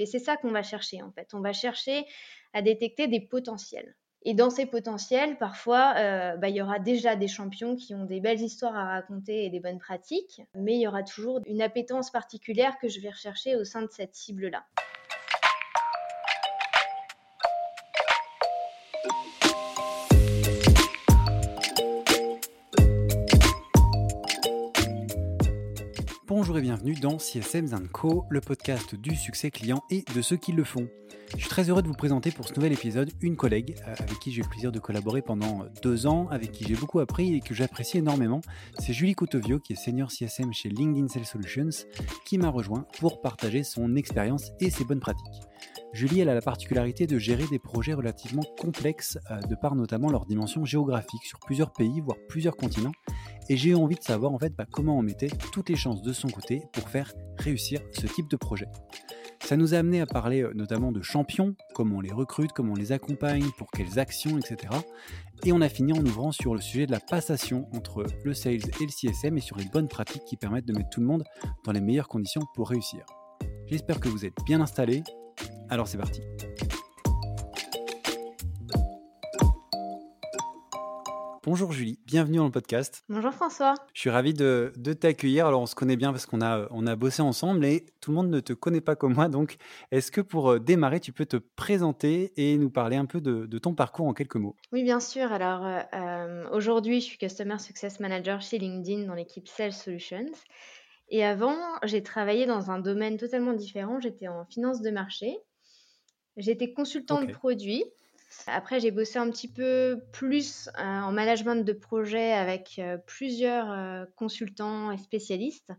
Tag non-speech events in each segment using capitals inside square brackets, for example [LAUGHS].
Et c'est ça qu'on va chercher en fait. On va chercher à détecter des potentiels. Et dans ces potentiels, parfois, euh, bah, il y aura déjà des champions qui ont des belles histoires à raconter et des bonnes pratiques, mais il y aura toujours une appétence particulière que je vais rechercher au sein de cette cible-là. Bienvenue dans CSM Co, le podcast du succès client et de ceux qui le font. Je suis très heureux de vous présenter pour ce nouvel épisode une collègue euh, avec qui j'ai eu le plaisir de collaborer pendant deux ans, avec qui j'ai beaucoup appris et que j'apprécie énormément. C'est Julie Cotovio, qui est senior CSM chez LinkedIn Sales Solutions, qui m'a rejoint pour partager son expérience et ses bonnes pratiques. Julie, elle a la particularité de gérer des projets relativement complexes, euh, de par notamment leur dimension géographique sur plusieurs pays, voire plusieurs continents. Et j'ai eu envie de savoir en fait bah, comment on mettait toutes les chances de son côté pour faire réussir ce type de projet. Ça nous a amené à parler euh, notamment de champions, comment on les recrute, comment on les accompagne, pour quelles actions, etc. Et on a fini en ouvrant sur le sujet de la passation entre le sales et le CSM et sur les bonnes pratiques qui permettent de mettre tout le monde dans les meilleures conditions pour réussir. J'espère que vous êtes bien installés. Alors c'est parti. Bonjour Julie, bienvenue dans le podcast. Bonjour François. Je suis ravi de, t'accueillir. Alors on se connaît bien parce qu'on a, on a bossé ensemble et tout le monde ne te connaît pas comme moi. Donc est-ce que pour euh, démarrer, tu peux te présenter et nous parler un peu de, ton parcours en quelques mots? Oui, bien sûr. Alors euh, euh, aujourd'hui, je suis Customer Success Manager chez LinkedIn dans l'équipe Sales Solutions. Et avant, j'ai travaillé dans un domaine totalement différent. J'étais en finance de marché. J'étais consultant de produits après, j'ai bossé un petit peu plus euh, en management de projet avec euh, plusieurs euh, consultants et spécialistes.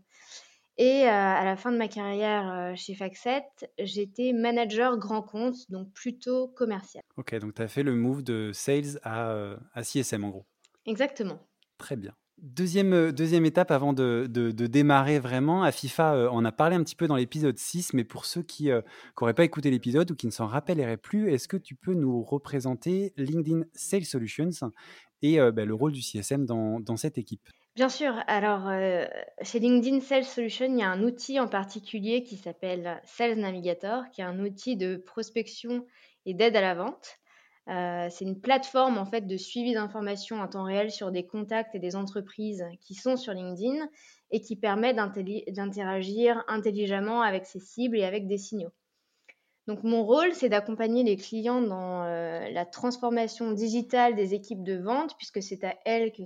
Et à la fin de ma carrière chez Facset, j'étais manager grand compte, donc plutôt commercial. Ok, donc tu as fait le move de sales à, à CSM en gros. Exactement. Très bien. Deuxième, euh, deuxième étape avant de, démarrer vraiment, à FIFA, euh, on a parlé un petit peu dans l'épisode 6, mais pour ceux qui n'auraient euh, pas écouté l'épisode ou qui ne s'en rappelleraient plus, est-ce que tu peux nous représenter LinkedIn Sales Solutions et bah, le rôle du CSM dans, cette équipe? Bien sûr. Alors, chez LinkedIn Sales Solutions, il y a un outil en particulier qui s'appelle Sales Navigator, qui est un outil de prospection et d'aide à la vente. Euh, c'est une plateforme en fait de suivi d'informations en temps réel sur des contacts et des entreprises qui sont sur LinkedIn et qui permet d'interagir intelligemment avec ses cibles et avec des signaux. Donc mon rôle, c'est d'accompagner les clients dans euh, la transformation digitale des équipes de vente, puisque c'est à elles que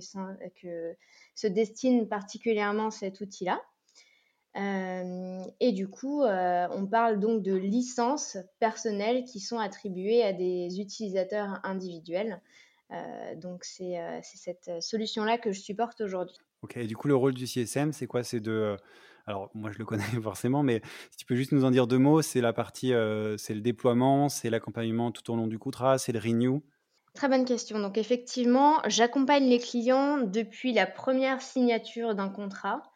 se destine particulièrement cet outil-là. Euh, et du coup, euh, on parle donc de licences personnelles qui sont attribuées à des utilisateurs individuels. Euh, donc c'est cette solution-là que je supporte aujourd'hui. Ok, et du coup, le rôle du CSM, c'est quoi? C'est de... Alors, moi, je le connais [LAUGHS] forcément, mais si tu peux juste nous en dire deux mots, c'est la partie, c'est le déploiement, c'est l'accompagnement tout au long du contrat, c'est le renew? Très bonne question. Donc, effectivement, j'accompagne les clients depuis la première signature d'un contrat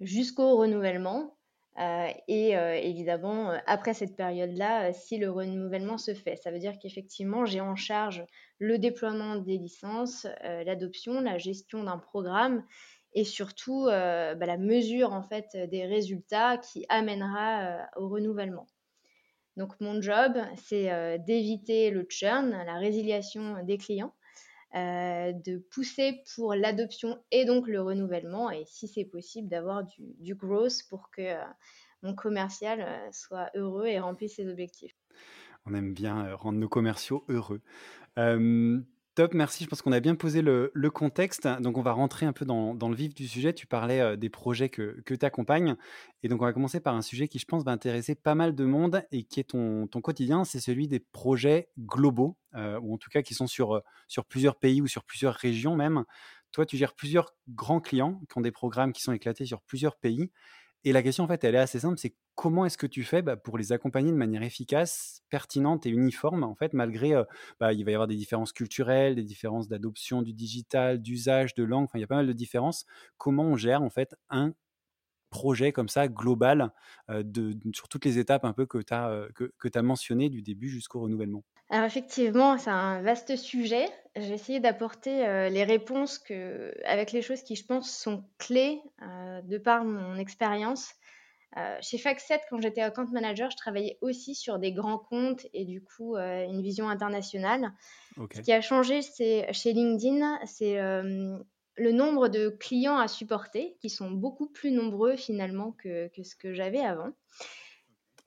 jusqu'au renouvellement. Euh, et euh, évidemment, euh, après cette période-là, si le renouvellement se fait, ça veut dire qu'effectivement, j'ai en charge le déploiement des licences, l'adoption, la gestion d'un programme et surtout bah, la mesure en fait des résultats qui amènera au renouvellement. Donc mon job, c'est d'éviter le churn, la résiliation des clients, euh, de pousser pour l'adoption et donc le renouvellement, et si c'est possible, d'avoir du, du, growth pour que euh, mon commercial euh, soit heureux et remplisse ses objectifs. On aime bien rendre nos commerciaux heureux. Top, merci. Je pense qu'on a bien posé le, contexte. Donc, on va rentrer un peu dans, le vif du sujet. Tu parlais euh, des projets que, tu accompagnes. Et donc, on va commencer par un sujet qui, je pense, va intéresser pas mal de monde et qui est ton, quotidien. C'est celui des projets globaux, euh, ou en tout cas qui sont sur, euh, sur plusieurs pays ou sur plusieurs régions même. Toi, tu gères plusieurs grands clients qui ont des programmes qui sont éclatés sur plusieurs pays. Et la question, en fait, elle est assez simple, c'est comment est-ce que tu fais bah, pour les accompagner de manière efficace, pertinente et uniforme, en fait, malgré, bah, il va y avoir des différences culturelles, des différences d'adoption du digital, d'usage, de langue, enfin, il y a pas mal de différences. Comment on gère, en fait, un projet comme ça, global, euh, de, sur toutes les étapes un peu que tu as, euh, que, que as mentionnées du début jusqu'au renouvellement? Alors effectivement, c'est un vaste sujet. J'ai essayé d'apporter euh, les réponses que, avec les choses qui, je pense, sont clés euh, de par mon expérience. chez Factset, quand j'étais account manager, je travaillais aussi sur des grands comptes et du coup une vision internationale. Ce qui a changé chez LinkedIn, c'est le nombre de clients à supporter, qui sont beaucoup plus nombreux finalement que, que ce que j'avais avant.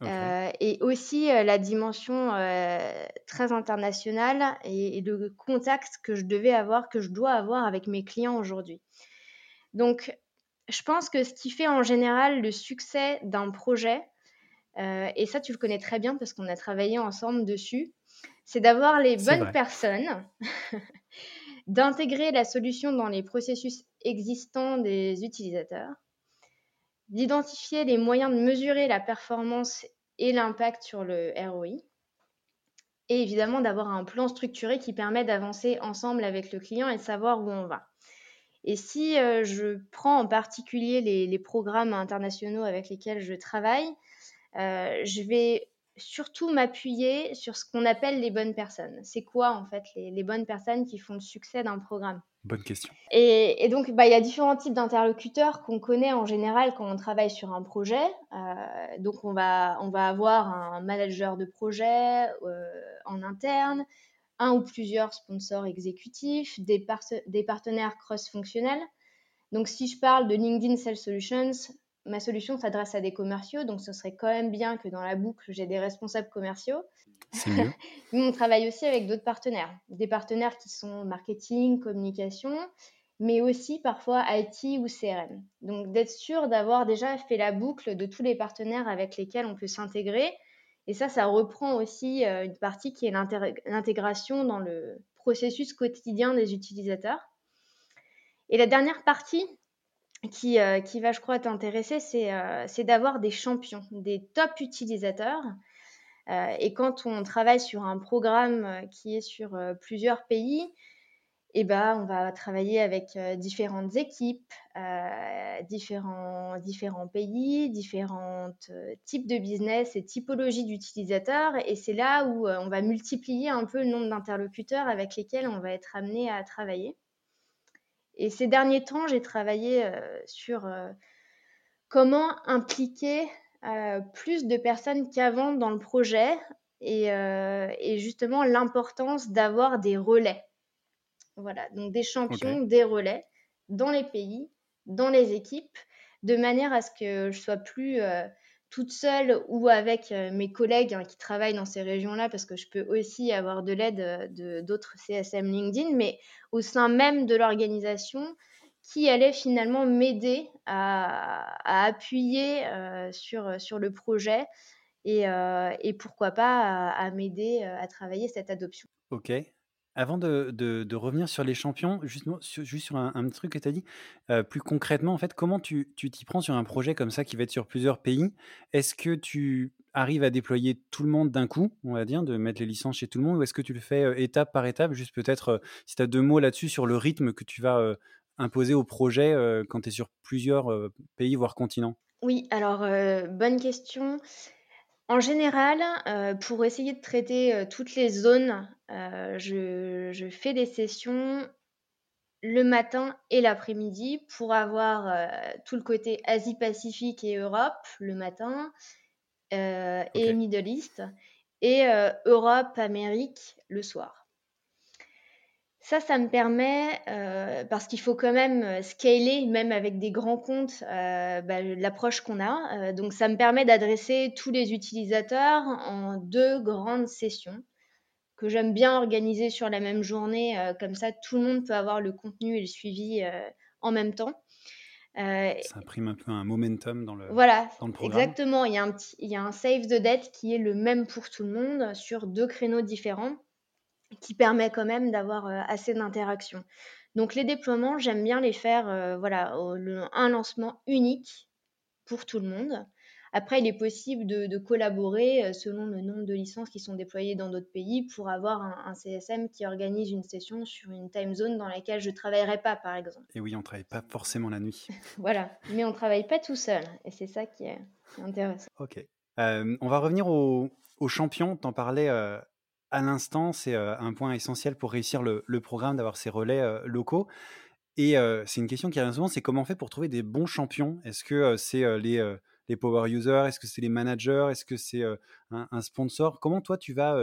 Euh, et aussi euh, la dimension euh, très internationale et, le contact que je devais avoir, que je dois avoir avec mes clients aujourd'hui. Donc, je pense que ce qui fait en général le succès d'un projet, et ça tu le connais très bien parce qu'on a travaillé ensemble dessus, c'est d'avoir les bonnes personnes, [LAUGHS] d'intégrer la solution dans les processus existants des utilisateurs, d'identifier les moyens de mesurer la performance et l'impact sur le ROI, et évidemment d'avoir un plan structuré qui permet d'avancer ensemble avec le client et de savoir où on va. Et si euh, je prends en particulier les, programmes internationaux avec lesquels je travaille, euh, je vais surtout m'appuyer sur ce qu'on appelle les bonnes personnes. C'est quoi en fait les, bonnes personnes qui font le succès d'un programme? Bonne question. Et, donc, bah, il y a différents types d'interlocuteurs qu'on connaît en général quand on travaille sur un projet. Euh, donc, on va, on va avoir un manager de projet euh, en interne, un ou plusieurs sponsors exécutifs, des, des partenaires cross-fonctionnels. Donc, si je parle de LinkedIn Sales Solutions, ma solution s'adresse à des commerciaux, donc ce serait quand même bien que dans la boucle, j'ai des responsables commerciaux. Mieux. [LAUGHS] on travaille aussi avec d'autres partenaires, des partenaires qui sont marketing, communication, mais aussi parfois IT ou CRM. Donc d'être sûr d'avoir déjà fait la boucle de tous les partenaires avec lesquels on peut s'intégrer. Et ça, ça reprend aussi euh, une partie qui est l'intégration dans le processus quotidien des utilisateurs. Et la dernière partie, qui, euh, qui va, je crois, t'intéresser, euh, c'est d'avoir des champions, des top utilisateurs. Euh, et quand on travaille sur un programme qui est sur plusieurs pays, eh ben, on va travailler avec différentes équipes, différents, différents pays, différents types de business et typologies d'utilisateurs. Et c'est là où on va multiplier un peu le nombre d'interlocuteurs avec lesquels on va être amené à travailler. Et ces derniers temps, j'ai travaillé euh, sur euh, comment impliquer euh, plus de personnes qu'avant dans le projet et, justement l'importance d'avoir des relais. Voilà, donc des champions, des relais dans les pays, dans les équipes, de manière à ce que je sois plus toute seule ou avec euh, mes collègues hein, qui travaillent dans ces régions-là, parce que je peux aussi avoir de l'aide euh, de, d'autres CSM LinkedIn, mais au sein même de l'organisation, qui allait finalement m'aider à, appuyer euh, sur, le projet et, et pourquoi pas à, m'aider à travailler cette adoption. Ok, avant de, revenir sur les champions, justement, juste sur un, un truc que tu as dit, euh, plus concrètement, en fait, comment tu t'y prends sur un projet comme ça qui va être sur plusieurs pays? Est-ce que tu arrives à déployer tout le monde d'un coup, on va dire, de mettre les licences chez tout le monde, ou est-ce que tu le fais euh, étape par étape? Juste peut-être, euh, si tu as deux mots là-dessus sur le rythme que tu vas imposer au projet quand tu es sur plusieurs pays, voire continents. Oui, alors, bonne question. En général, euh, pour essayer de traiter euh, toutes les zones, euh, je, fais des sessions le matin et l'après-midi pour avoir tout le côté Asie-Pacifique et Europe le matin et Middle East et Europe-Amérique le soir. Ça, ça me permet, euh, parce qu'il faut quand même euh, scaler, même avec des grands comptes, euh, bah, l'approche qu'on a. donc, ça me permet d'adresser tous les utilisateurs en deux grandes sessions que j'aime bien organiser sur la même journée. comme ça, tout le monde peut avoir le contenu et le suivi en même temps. ça imprime un peu un momentum dans le, voilà, dans le programme. Exactement. Il y, a un il y a un save de dette qui est le même pour tout le monde sur deux créneaux différents qui permet quand même d'avoir euh, assez d'interactions. Donc les déploiements, j'aime bien les faire, euh, voilà, un lancement unique pour tout le monde. Après, il est possible de, collaborer euh, selon le nombre de licences qui sont déployées dans d'autres pays pour avoir un, CSM qui organise une session sur une time zone dans laquelle je ne travaillerai pas, par exemple. Et oui, on ne travaille pas forcément la nuit. [LAUGHS] voilà, mais on ne travaille pas tout seul. Et c'est ça qui est intéressant. Ok. on va revenir aux au champions. Tu en parlais à l'instant, c'est un point essentiel pour réussir le, programme, d'avoir ces relais locaux. Et c'est une question qui revient souvent, c'est comment on fait pour trouver des bons champions? Est-ce que c'est les, power users? Est-ce que c'est les managers? Est-ce que c'est un, sponsor? Comment toi, tu vas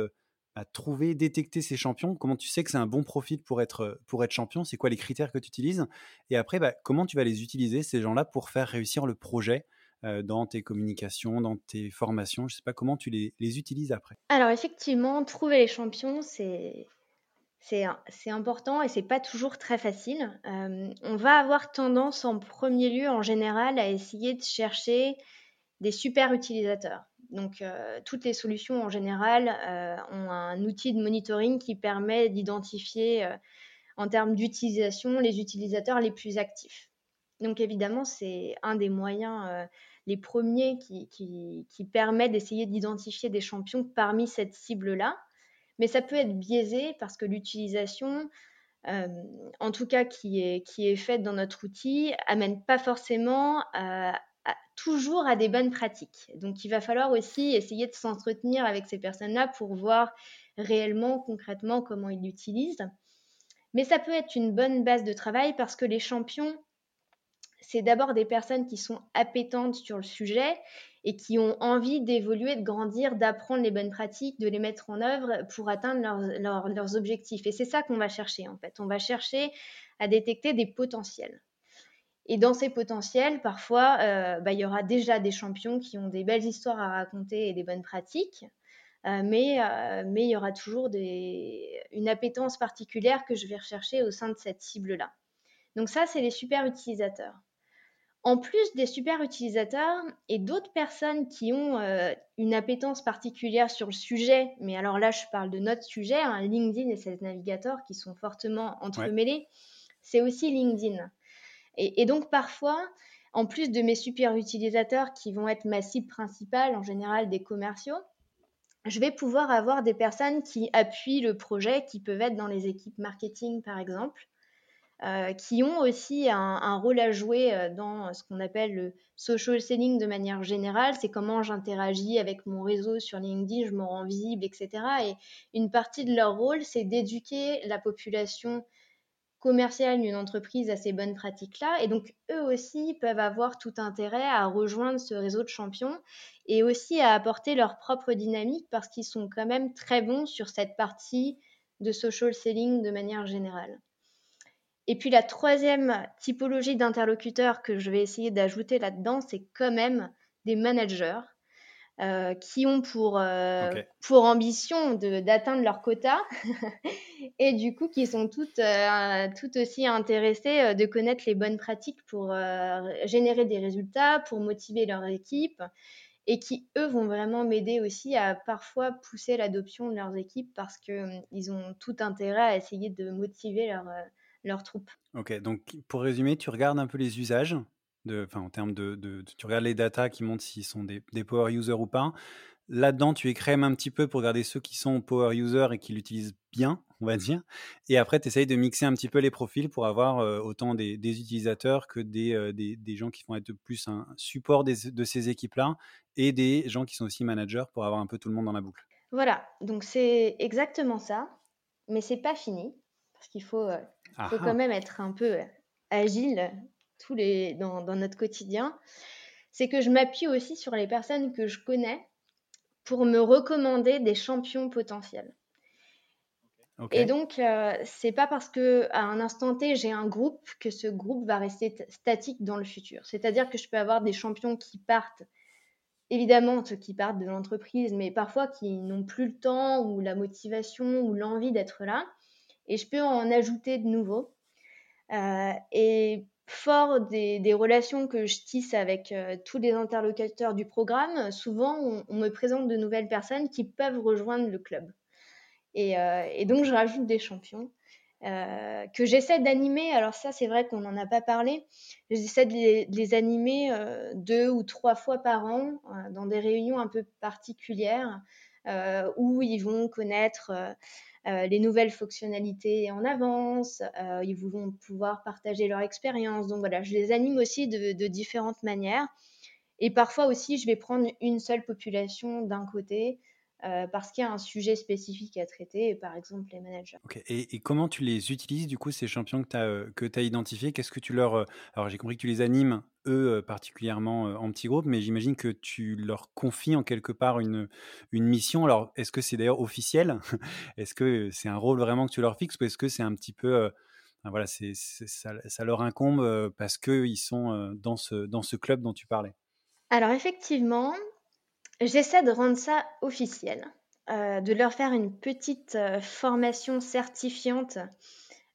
bah, trouver, détecter ces champions? Comment tu sais que c'est un bon profil pour être, pour être champion? C'est quoi les critères que tu utilises? Et après, bah, comment tu vas les utiliser, ces gens-là, pour faire réussir le projet? Dans tes communications, dans tes formations Je ne sais pas comment tu les, les utilises après. Alors effectivement, trouver les champions, c'est important et c'est pas toujours très facile. on va avoir tendance en premier lieu, en général, à essayer de chercher des super utilisateurs. Donc, euh, toutes les solutions en général euh, ont un outil de monitoring qui permet d'identifier euh, en termes d'utilisation les utilisateurs les plus actifs. Donc, évidemment, c'est un des moyens les premiers qui, qui, qui permet d'essayer d'identifier des champions parmi cette cible-là. Mais ça peut être biaisé parce que l'utilisation, en tout cas qui est, faite dans notre outil, amène pas forcément toujours à des bonnes pratiques. Donc il va falloir aussi essayer de s'entretenir avec ces personnes-là pour voir réellement, concrètement, comment ils l'utilisent. Mais ça peut être une bonne base de travail parce que les champions, c'est d'abord des personnes qui sont appétentes sur le sujet et qui ont envie d'évoluer, de grandir, d'apprendre les bonnes pratiques, de les mettre en œuvre pour atteindre leurs objectifs. Et c'est ça qu'on va chercher en fait. On va chercher à détecter des potentiels. Et dans ces potentiels, parfois, euh, bah, il y aura déjà des champions qui ont des belles histoires à raconter et des bonnes pratiques, euh, mais, euh, mais il y aura toujours une appétence particulière que je vais rechercher au sein de cette cible-là. Donc ça, c'est les super utilisateurs. En plus des super utilisateurs et d'autres personnes qui ont une appétence particulière sur le sujet, mais alors là, je parle de notre sujet, hein, LinkedIn et Sales Navigator qui sont fortement entremêlés, c'est aussi LinkedIn. Et, donc parfois, en plus de mes super utilisateurs qui vont être ma cible principale, en général des commerciaux, je vais pouvoir avoir des personnes qui appuient le projet, qui peuvent être dans les équipes marketing par exemple, euh, qui ont aussi un, rôle à jouer euh, dans ce qu'on appelle le social selling de manière générale. C'est comment j'interagis avec mon réseau sur LinkedIn, je me rends visible, etc. Et une partie de leur rôle, c'est d'éduquer la population commerciale d'une entreprise à ces bonnes pratiques-là. Et donc, eux aussi peuvent avoir tout intérêt à rejoindre ce réseau de champions et aussi à apporter leur propre dynamique parce qu'ils sont quand même très bons sur cette partie de social selling de manière générale. Et puis la troisième typologie d'interlocuteurs que je vais essayer d'ajouter là-dedans, c'est quand même des managers euh, qui ont pour, euh, pour ambition d'atteindre leur quota [LAUGHS] et du coup qui sont toutes, euh, toutes aussi intéressées de connaître les bonnes pratiques pour générer des résultats, pour motiver leur équipe et qui, eux, vont vraiment m'aider aussi à parfois pousser l'adoption de leurs équipes parce qu'ils ont tout intérêt à essayer de motiver leur, leurs troupes. Ok, donc pour résumer, tu regardes un peu les usages en termes de, tu regardes les datas qui montrent s'ils sont des, power users ou pas. Là-dedans, tu écrèmes un petit peu pour regarder ceux qui sont power users et qui l'utilisent bien, on va dire. Et après, tu essayes de mixer un petit peu les profils pour avoir euh, autant des, utilisateurs que euh, des, des, gens qui vont être plus un support de ces équipes-là et des gens qui sont aussi managers pour avoir un peu tout le monde dans la boucle. Voilà, donc c'est exactement ça, mais c'est pas fini parce qu'il faut, euh, faut quand même être un peu agile tous les, dans, notre quotidien, c'est que je m'appuie aussi sur les personnes que je connais pour me recommander des champions potentiels. Et donc, euh, c'est pas parce que à un instant T j'ai un groupe que ce groupe va rester statique dans le futur. C'est-à-dire que je peux avoir des champions qui partent, évidemment ceux qui partent de l'entreprise, mais parfois qui n'ont plus le temps ou la motivation ou l'envie d'être là, et je peux en ajouter de nouveaux. Euh, et fort des, relations que je tisse avec euh, tous les interlocuteurs du programme, souvent on, me présente de nouvelles personnes qui peuvent rejoindre le club. Et, euh, donc je rajoute des champions que j'essaie d'animer. Alors ça c'est vrai qu'on n'en a pas parlé. J'essaie de les, animer deux ou trois fois par an dans des réunions un peu particulières où ils vont connaître les nouvelles fonctionnalités en avance, euh, ils vont pouvoir partager leur expérience. Donc voilà, je les anime aussi de, différentes manières. Et parfois aussi, je vais prendre une seule population d'un côté euh, parce qu'il y a un sujet spécifique à traiter, par exemple les managers. Et, comment tu les utilises, du coup, ces champions que tu as, euh, que as identifiés? Qu'est-ce que tu leur... Euh, alors j'ai compris que tu les animes, eux, particulièrement en petits groupes, mais j'imagine que tu leur confies en quelque part une, une mission. Alors est-ce que c'est d'ailleurs officiel? [LAUGHS] Est-ce que c'est un rôle vraiment que tu leur fixes ou est-ce que c'est un petit peu... voilà, ça, ça, leur incombe parce qu'ils sont dans, ce, dans ce club dont tu parlais? Alors effectivement, J'essaie de rendre ça officiel, euh, de leur faire une petite euh, formation certifiante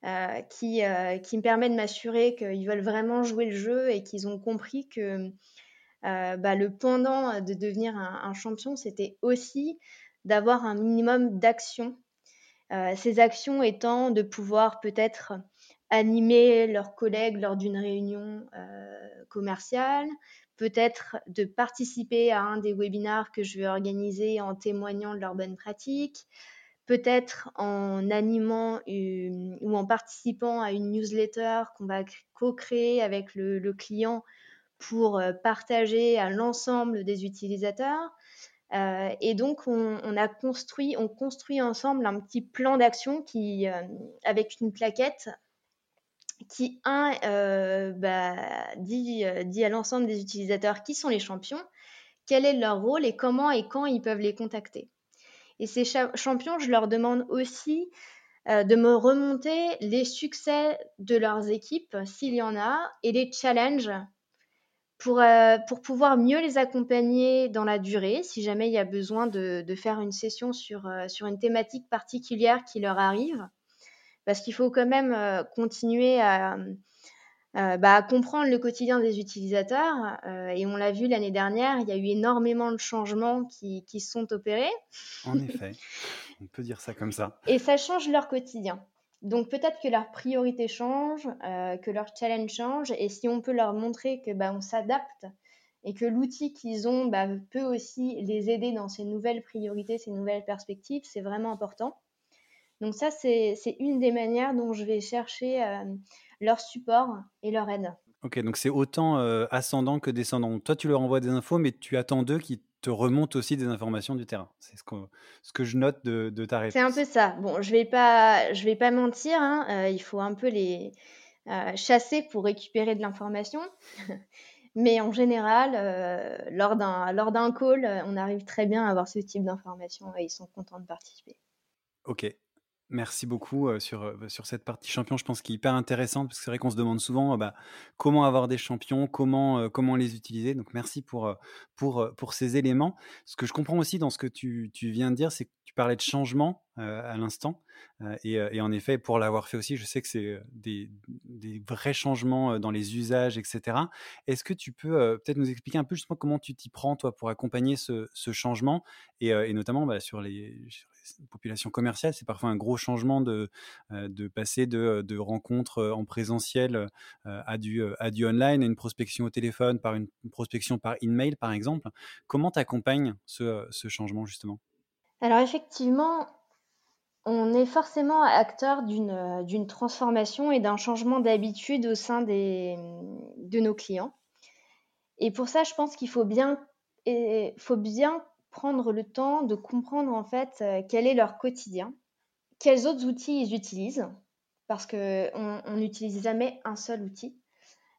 euh, qui, qui me permet de m'assurer qu'ils veulent vraiment jouer le jeu et qu'ils ont compris que bah, le pendant de devenir un, champion, c'était aussi d'avoir un minimum d'actions. ces actions étant de pouvoir peut-être animer leurs collègues lors d'une réunion commerciale, peut-être de participer à un des webinars que je vais organiser en témoignant de leurs bonnes pratiques, peut-être en animant ou en participant à une newsletter qu'on va co-créer avec le, client pour euh, partager à l'ensemble des utilisateurs. Euh, et donc, on, a construit, on construit ensemble un petit plan d'action qui, euh, avec une plaquette qui, un, euh, bah, dit, euh, dit, à l'ensemble des utilisateurs qui sont les champions, quel est leur rôle et comment et quand ils peuvent les contacter. Et ces champions, je leur demande aussi euh, de me remonter les succès de leurs équipes, s'il y en a, et les challenges pour, pouvoir mieux les accompagner dans la durée, si jamais il y a besoin de, faire une session sur une thématique particulière qui leur arrive parce qu'il faut quand même euh, continuer euh, bah, à, comprendre le quotidien des utilisateurs. Euh, et on l'a vu l'année dernière, il y a eu énormément de changements qui, qui sont opérés. En [LAUGHS] effet, on peut dire ça comme ça. Et ça change leur quotidien. Donc peut-être que leurs priorités changent, que leur challenge change, et si on peut leur montrer que bah, on s'adapte et que l'outil qu'ils ont bah, peut aussi les aider dans ces nouvelles priorités, ces nouvelles perspectives, c'est vraiment important. Donc ça, c'est une des manières dont je vais chercher euh, leur support et leur aide. Ok, donc c'est autant euh, ascendant que descendant. Toi, tu leur envoies des infos, mais tu attends d'eux qu'ils te remontent aussi des informations du terrain. C'est ce que, ce que je note de, de ta réponse. C'est un peu ça. Bon, je vais pas, je vais pas mentir. Hein, euh, il faut un peu les chasser pour récupérer de l'information. [LAUGHS] Mais en général, lors d'un call, on arrive très bien à avoir ce type d'informations et ils sont contents de participer. Ok, Merci beaucoup sur, sur cette partie champion. Je pense qu'il est hyper intéressante parce que c'est vrai qu'on se demande souvent bah, comment avoir des champions, comment, comment les utiliser. Donc merci pour, pour, pour ces éléments. Ce que je comprends aussi dans ce que tu, tu viens de dire, c'est que tu parlais de changement à l'instant. Et, en effet, pour l'avoir fait aussi, je sais que c'est des, des, vrais changements dans les usages, etc. Est-ce que tu peux peut-être nous expliquer un peu justement comment tu t'y prends, toi, pour accompagner ce, ce changement et, et notamment bah, sur les, population commerciale, c'est parfois un gros changement de, euh, de passer de, de, rencontres euh, en présentiel euh, à du, à du online, à une prospection au téléphone, par une prospection par email, par exemple. Comment tu accompagnes ce, ce changement, justement? Alors, effectivement, on est forcément acteur d'une transformation et d'un changement d'habitude au sein des, de nos clients. Et pour ça, je pense qu'il faut bien, faut bien prendre le temps de comprendre en fait euh, quel est leur quotidien, quels autres outils ils utilisent, parce qu'on n'utilise jamais un seul outil.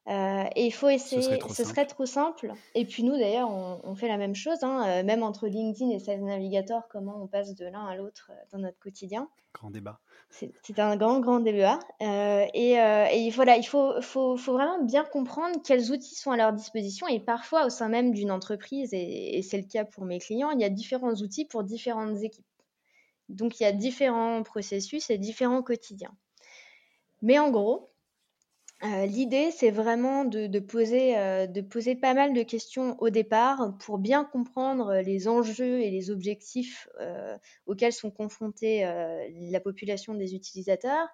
Euh, et il faut essayer, ce serait trop, simple. Et puis nous d'ailleurs, on, fait la même chose, hein, euh, même entre LinkedIn et Sales Navigator, comment on passe de l'un à l'autre dans notre quotidien. Grand débat. C'est un grand, grand débat. Euh, et, euh, et, voilà, il faut, faut, faut, vraiment bien comprendre quels outils sont à leur disposition. Et parfois, au sein même d'une entreprise, et, et c'est le cas pour mes clients, il y a différents outils pour différentes équipes. Donc, il y a différents processus et différents quotidiens. Mais en gros, euh, l'idée, c'est vraiment de, poser, euh, de poser pas mal de questions au départ pour bien comprendre les enjeux et les objectifs euh, auxquels sont confrontés la population des utilisateurs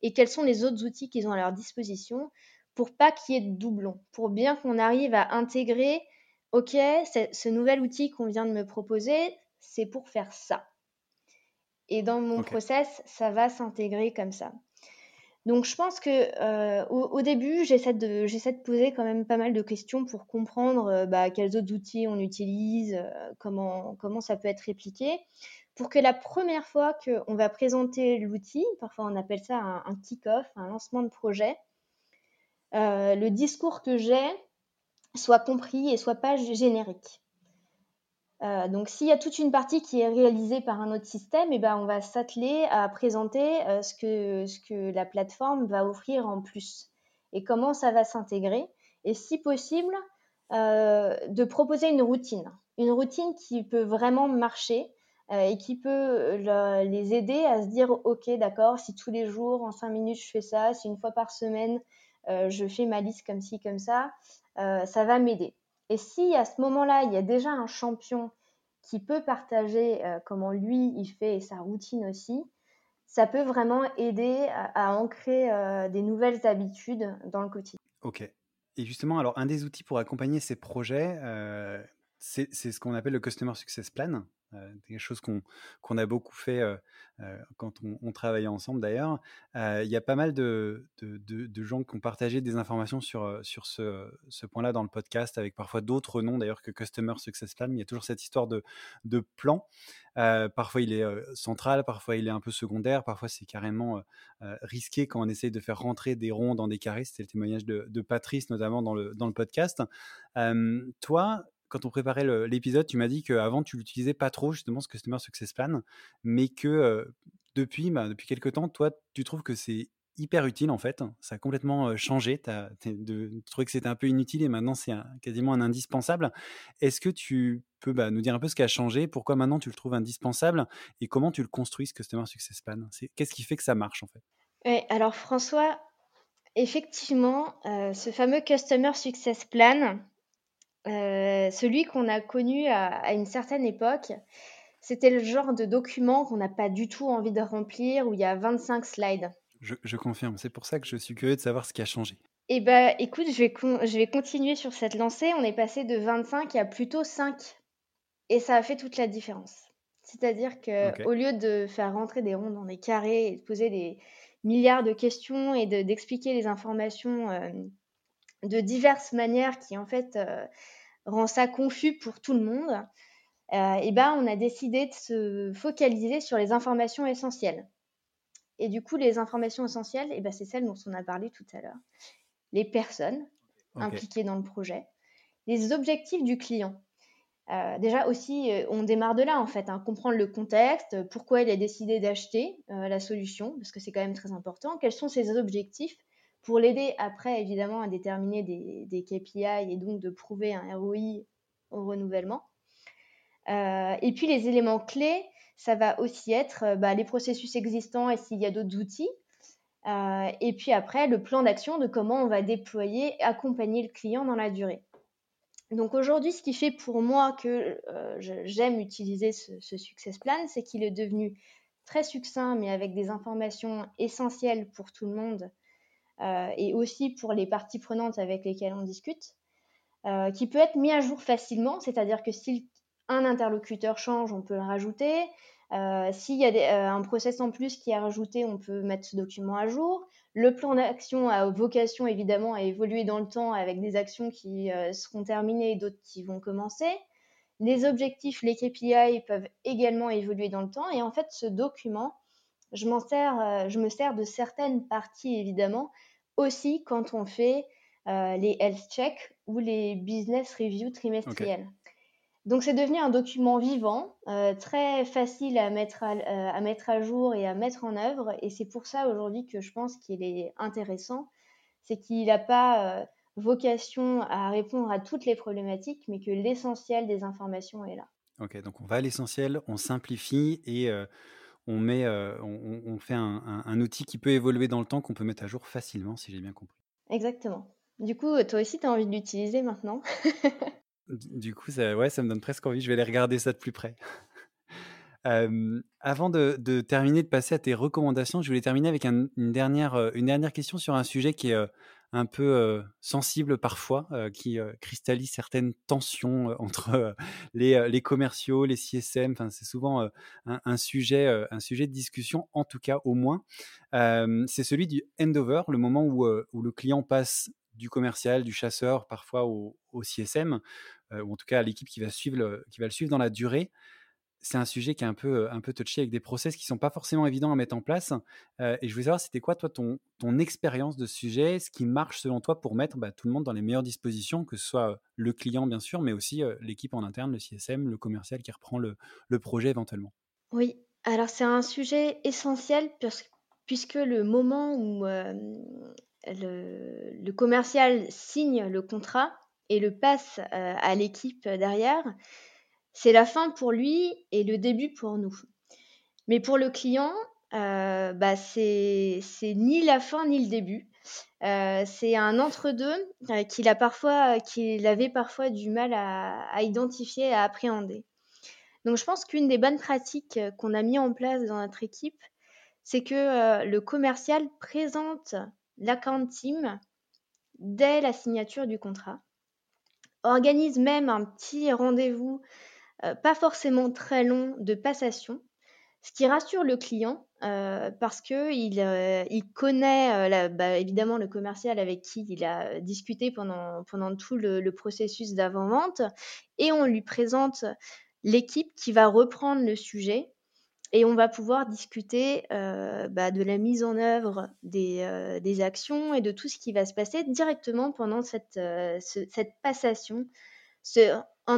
et quels sont les autres outils qu'ils ont à leur disposition pour pas qu'il y ait de doublons, pour bien qu'on arrive à intégrer, OK, ce nouvel outil qu'on vient de me proposer, c'est pour faire ça. Et dans mon process, ça va s'intégrer comme ça. Donc je pense que au, début, j'essaie de, poser quand même pas mal de questions pour comprendre bah, quels autres outils on utilise, comment, comment ça peut être répliqué, pour que la première fois qu'on va présenter l'outil, parfois on appelle ça un, un kick-off, un lancement de projet, le discours que j'ai soit compris et soit pas générique. Euh, donc, s'il y a toute une partie qui est réalisée par un autre système, eh ben, on va s'atteler à présenter euh, ce, que, ce que la plateforme va offrir en plus et comment ça va s'intégrer. Et si possible, euh, de proposer une routine, une routine qui peut vraiment marcher et qui peut les aider à se dire, OK, d'accord, si tous les jours, en cinq minutes, je fais ça, si une fois par semaine, je fais ma liste comme ci, comme ça, ça va m'aider. Et si à ce moment-là, il y a déjà un champion qui peut partager euh, comment lui, il fait sa routine aussi, ça peut vraiment aider à, ancrer euh, des nouvelles habitudes dans le quotidien. Ok. Et justement, alors un des outils pour accompagner ces projets, euh, c'est ce qu'on appelle le Customer Success Plan. Euh, quelque chose qu'on a beaucoup fait euh, euh, quand on, travaillait ensemble d'ailleurs. Il y a pas mal de, de, gens qui ont partagé des informations sur, sur ce, point-là dans le podcast, avec parfois d'autres noms d'ailleurs que Customer Success Plan. il y a toujours cette histoire de, de plan. parfois il est central, parfois il est un peu secondaire, parfois c'est carrément risqué quand on essaye de faire rentrer des ronds dans des carrés. C'était le témoignage de, Patrice notamment dans le, dans le podcast. toi, quand on préparait l'épisode, tu m'as dit qu'avant, tu l'utilisais pas trop, justement, ce Customer Success Plan, mais que depuis, bah, depuis quelques temps, toi, tu trouves que c'est hyper utile, en fait. Ça a complètement changé. Tu trouvé que c'était un peu inutile et maintenant, c'est quasiment un indispensable. Est-ce que tu peux bah, nous dire un peu ce qui a changé Pourquoi maintenant, tu le trouves indispensable Et comment tu le construis, ce Customer Success Plan? Qu'est-ce qui fait que ça marche, en fait? Alors, François, effectivement, ce fameux Customer Success Plan, celui qu'on a connu à, une certaine époque, c'était le genre de document qu'on n'a pas du tout envie de remplir, où il y a 25 slides. Je, confirme, c'est pour ça que je suis curieux de savoir ce qui a changé. Eh bien, écoute, je vais, je vais continuer sur cette lancée. On est passé de 25 à plutôt 5. Et ça a fait toute la différence. C'est-à-dire que au lieu de faire rentrer des ronds dans des carrés et de poser des milliards de questions et d'expliquer les informations euh, de diverses manières qui en fait euh, rend ça confus pour tout le monde, euh, et ben on a décidé de se focaliser sur les informations essentielles. Et du coup, les informations essentielles, et ben, c'est celles dont on a parlé tout à l'heure. Les personnes impliquées dans le projet, les objectifs du client. Euh, déjà aussi, on démarre de là en fait, hein, comprendre le contexte, pourquoi il a décidé d'acheter la solution, parce que c'est quand même très important. Quels sont ses objectifs pour l'aider après, évidemment, à déterminer des, KPI et donc de prouver un ROI au renouvellement. Euh, et puis les éléments clés, ça va aussi être euh, bah, les processus existants et s'il y a d'autres outils. Euh, et puis après, le plan d'action de comment on va déployer, accompagner le client dans la durée. Donc aujourd'hui, ce qui fait pour moi que j'aime utiliser ce, ce, Success Plan, c'est qu'il est devenu très succinct, mais avec des informations essentielles pour tout le monde et aussi pour les parties prenantes avec lesquelles on discute, euh, qui peut être mis à jour facilement, c'est-à-dire que si un interlocuteur change, on peut le rajouter. Euh, s'il y a un process en plus qui est rajouté, on peut mettre ce document à jour. Le plan d'action a vocation évidemment à évoluer dans le temps avec des actions qui seront terminées et d'autres qui vont commencer. Les objectifs, les KPI peuvent également évoluer dans le temps. Et en fait, ce document, je, m'en sers, je me sers de certaines parties évidemment, aussi quand on fait euh, les health checks ou les business reviews trimestriels. Donc c'est devenu un document vivant, euh, très facile à mettre à, euh, à, mettre à jour et à mettre en œuvre. Et c'est pour ça aujourd'hui que je pense qu'il est intéressant. C'est qu'il n'a pas vocation à répondre à toutes les problématiques, mais que l'essentiel des informations est là. Ok, donc on va à l'essentiel, on simplifie et on, met, euh, on, fait un, outil qui peut évoluer dans le temps, qu'on peut mettre à jour facilement, si j'ai bien compris. Exactement. Du coup, toi aussi, tu as envie de l'utiliser maintenant? [LAUGHS] Du coup, ça, ouais, ça me donne presque envie. Je vais aller regarder ça de plus près. [LAUGHS] Euh, avant de, terminer, de passer à tes recommandations, je voulais terminer avec une, dernière, euh, une dernière question sur un sujet qui est un peu sensible parfois, qui cristallise certaines tensions entre les, commerciaux, les CSM. Enfin, c'est souvent un, sujet, un sujet de discussion, en tout cas au moins. c'est celui du handover, le moment où, le client passe du commercial, du chasseur, parfois au, au CSM, ou en tout cas à l'équipe qui, va suivre qui va le suivre dans la durée c'est un sujet qui est un peu, un peu touché avec des process qui sont pas forcément évidents à mettre en place. et je voulais savoir, c'était quoi, toi, ton, ton expérience de ce sujet, ce qui marche selon toi pour mettre bah, tout le monde dans les meilleures dispositions, que ce soit le client, bien sûr, mais aussi l'équipe en interne, le CSM, le commercial qui reprend le, le projet éventuellement? Oui, alors c'est un sujet essentiel puisque le moment où le, commercial signe le contrat et le passe à l'équipe derrière, c'est la fin pour lui et le début pour nous. Mais pour le client, euh, bah c'est ni la fin ni le début. Euh, c'est un entre-deux euh, qu'il avait parfois du mal à, à, identifier, à appréhender. Donc je pense qu'une des bonnes pratiques qu'on a mis en place dans notre équipe, c'est que le commercial présente l'account team dès la signature du contrat, organise même un petit rendez-vous euh, pas forcément très long de passation, ce qui rassure le client euh, parce que il, euh, connaît bah, évidemment le commercial avec qui il a discuté pendant, pendant tout le, processus d'avant-vente et on lui présente l'équipe qui va reprendre le sujet et on va pouvoir discuter bah, de la mise en œuvre des, des, actions et de tout ce qui va se passer directement pendant cette, cette passation,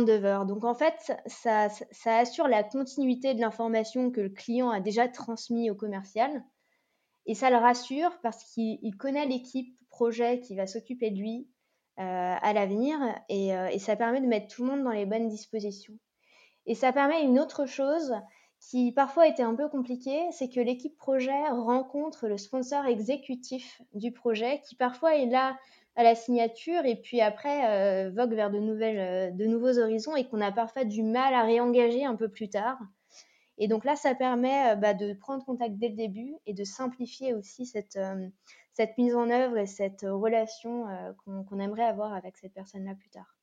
donc en fait, ça, assure la continuité de l'information que le client a déjà transmis au commercial. Et ça le rassure parce qu'il connaît l'équipe projet qui va s'occuper de lui euh, à l'avenir euh, et, ça permet de mettre tout le monde dans les bonnes dispositions. Et ça permet une autre chose qui parfois était un peu compliquée, c'est que l'équipe projet rencontre le sponsor exécutif du projet qui parfois est là à la signature et puis après euh, vogue vers euh, de nouveaux horizons et qu'on a parfois du mal à réengager un peu plus tard. Et donc là, ça permet euh, bah, de prendre contact dès le début et de simplifier aussi cette mise en œuvre et cette relation qu'on aimerait avoir avec cette personne-là plus tard.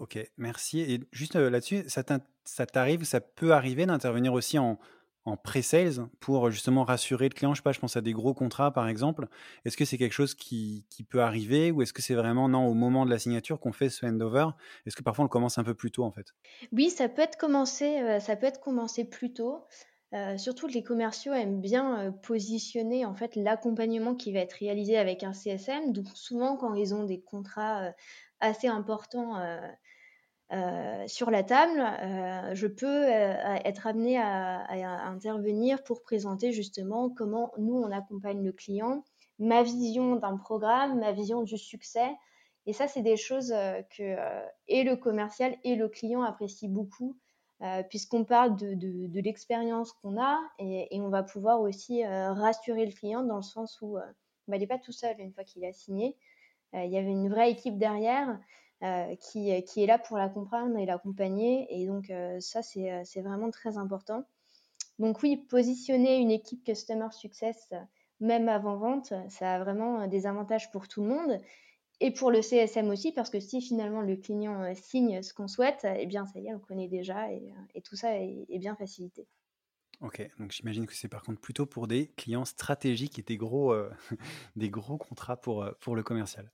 Ok, merci. Et juste là-dessus, ça t'arrive, ça peut arriver d'intervenir aussi en, en pre-sales pour justement rassurer le client? Je pense à des gros contrats par exemple. Est-ce que c'est quelque chose qui, peut arriver ou est-ce que c'est vraiment non au moment de la signature qu'on fait ce handover Est-ce que parfois on le commence un peu plus tôt en fait? Oui, ça peut être commencé, ça peut être commencé plus tôt. Surtout les commerciaux aiment bien positionner en fait l'accompagnement qui va être réalisé avec un CSM. Donc souvent quand ils ont des contrats assez importants euh, sur la table, euh, je peux euh, être amenée à, intervenir pour présenter justement comment nous, on accompagne le client, ma vision d'un programme, ma vision du succès. Et ça, c'est des choses que et le commercial et le client apprécient beaucoup, puisqu'on parle de, l'expérience qu'on a et, on va pouvoir aussi rassurer le client dans le sens où bah, il n'est pas tout seul une fois qu'il a signé. il y avait une vraie équipe derrière. Euh, qui, qui, est là pour la comprendre et l'accompagner. Et donc, euh, ça, euh, c'est vraiment très important. Donc, oui, positionner une équipe Customer Success, même avant vente, ça a vraiment des avantages pour tout le monde. Et pour le CSM aussi, parce que si finalement le client signe ce qu'on souhaite, eh bien, ça y est, on connaît déjà et, et tout ça est, bien facilité. Ok, donc j'imagine que c'est par contre plutôt pour des clients stratégiques et des gros, [LAUGHS] des gros contrats pour, pour le commercial.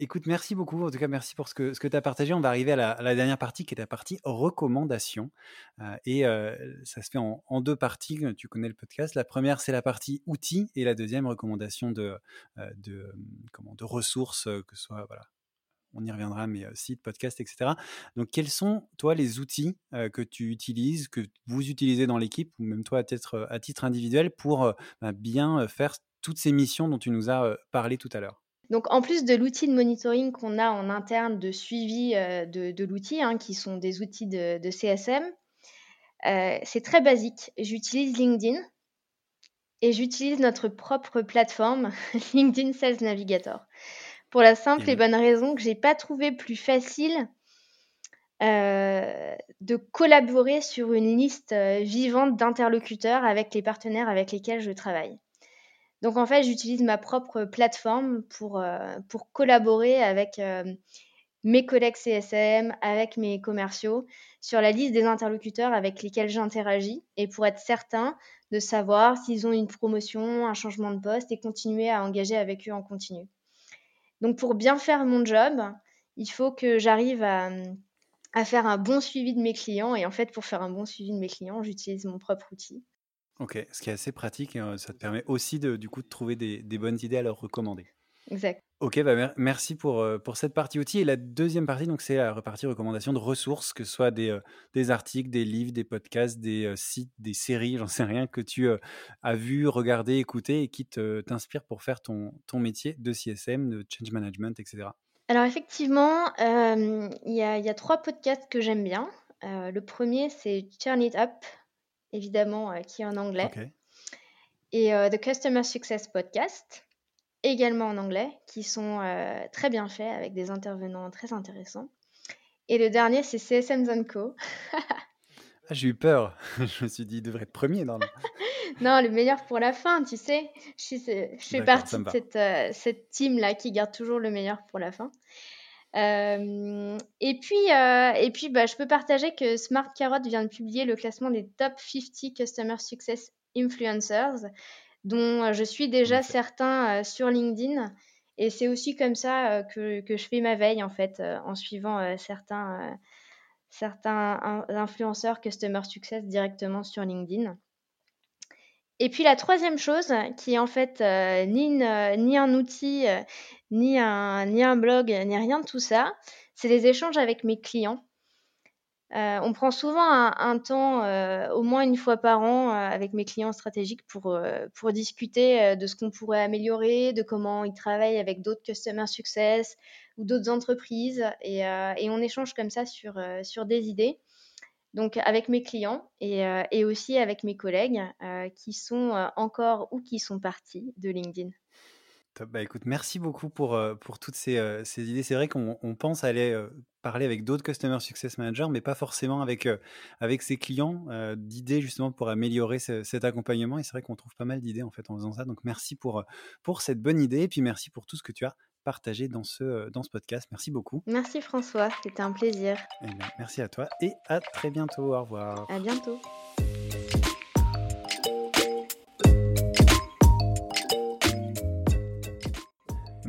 Écoute, merci beaucoup. En tout cas, merci pour ce que, ce que tu as partagé. On va arriver à la, dernière partie qui est la partie recommandation. Euh, et euh, ça se fait en, deux parties. Tu connais le podcast. La première, c'est la partie outils et la deuxième, recommandation de, euh, de, comment, de ressources, que ce soit, voilà, on y reviendra, mais sites, podcasts, etc. Donc, quels sont, toi, les outils que tu utilises, que vous utilisez dans l'équipe, ou même toi à titre, à titre individuel, pour bah, bien faire toutes ces missions dont tu nous as parlé tout à l'heure? Donc, en plus de l'outil de monitoring qu'on a en interne de suivi euh, de, l'outil, hein, qui sont des outils de, CSM, euh, c'est très basique. J'utilise LinkedIn et j'utilise notre propre plateforme, [LAUGHS] LinkedIn Sales Navigator, pour la simple et bonne raison que je n'ai pas trouvé plus facile euh, de collaborer sur une liste vivante d'interlocuteurs avec les partenaires avec lesquels je travaille. Donc en fait, j'utilise ma propre plateforme pour, pour collaborer avec mes collègues CSM, avec mes commerciaux, sur la liste des interlocuteurs avec lesquels j'interagis et pour être certain de savoir s'ils ont une promotion, un changement de poste et continuer à engager avec eux en continu. Donc pour bien faire mon job, il faut que j'arrive à, faire un bon suivi de mes clients. Et en fait, pour faire un bon suivi de mes clients, j'utilise mon propre outil. Ok, ce qui est assez pratique, euh, ça te permet aussi de, du coup de trouver des bonnes idées à leur recommander. Exact. Ok, bah merci pour, euh, pour cette partie outil. Et la deuxième partie, donc, c'est la partie recommandation de ressources, que ce soit des, euh, des articles, des livres, des podcasts, des euh, sites, des séries, j'en sais rien, que tu as vu, regardé, écouté et qui t'inspirent pour faire ton, ton métier de CSM, de change management, etc. Alors effectivement, il y, a, y, a, trois podcasts que j'aime bien. le premier, c'est Turn It Up, évidemment, qui est en anglais. Et The Customer Success Podcast également en anglais, qui sont euh, très bien faits avec des intervenants très intéressants. Et le dernier, c'est CSM Co. Ah, j'ai eu peur. [LAUGHS] Je me suis dit, il devrait être premier. Non, non. [LAUGHS] le meilleur pour la fin, tu sais. Je, je fais partie de cette, euh, cette team-là qui garde toujours le meilleur pour la fin. Euh, et puis, et puis bah, je peux partager que Smart Carrot vient de publier le classement des top 50 Customer Success Influencers dont je suis déjà certains sur LinkedIn. Et c'est aussi comme ça que, que, je fais ma veille, en fait, en suivant certains, certains influenceurs Customer Success directement sur LinkedIn. Et puis la troisième chose, qui est en fait ni, ni un outil, ni, un, blog, ni rien de tout ça, c'est les échanges avec mes clients. Euh, on prend souvent un, temps, euh, au moins une fois par an, euh, avec mes clients stratégiques pour, discuter de ce qu'on pourrait améliorer, de comment ils travaillent avec d'autres customer success ou d'autres entreprises. Et, on échange comme ça sur, sur des idées. Donc avec mes clients et, et aussi avec mes collègues qui sont encore ou qui sont partis de LinkedIn. Bah, écoute, merci beaucoup pour, pour toutes ces, ces idées. C'est vrai qu'on pense aller parler avec d'autres Customer Success Managers, mais pas forcément avec, avec ses clients, d'idées justement pour améliorer cet accompagnement. Et c'est vrai qu'on trouve pas mal d'idées en fait en faisant ça. Donc merci pour, pour cette bonne idée et puis merci pour tout ce que tu as partagé dans ce, dans ce podcast. Merci beaucoup. Merci François, c'était un plaisir. Eh merci à toi et à très bientôt. Au revoir. À bientôt.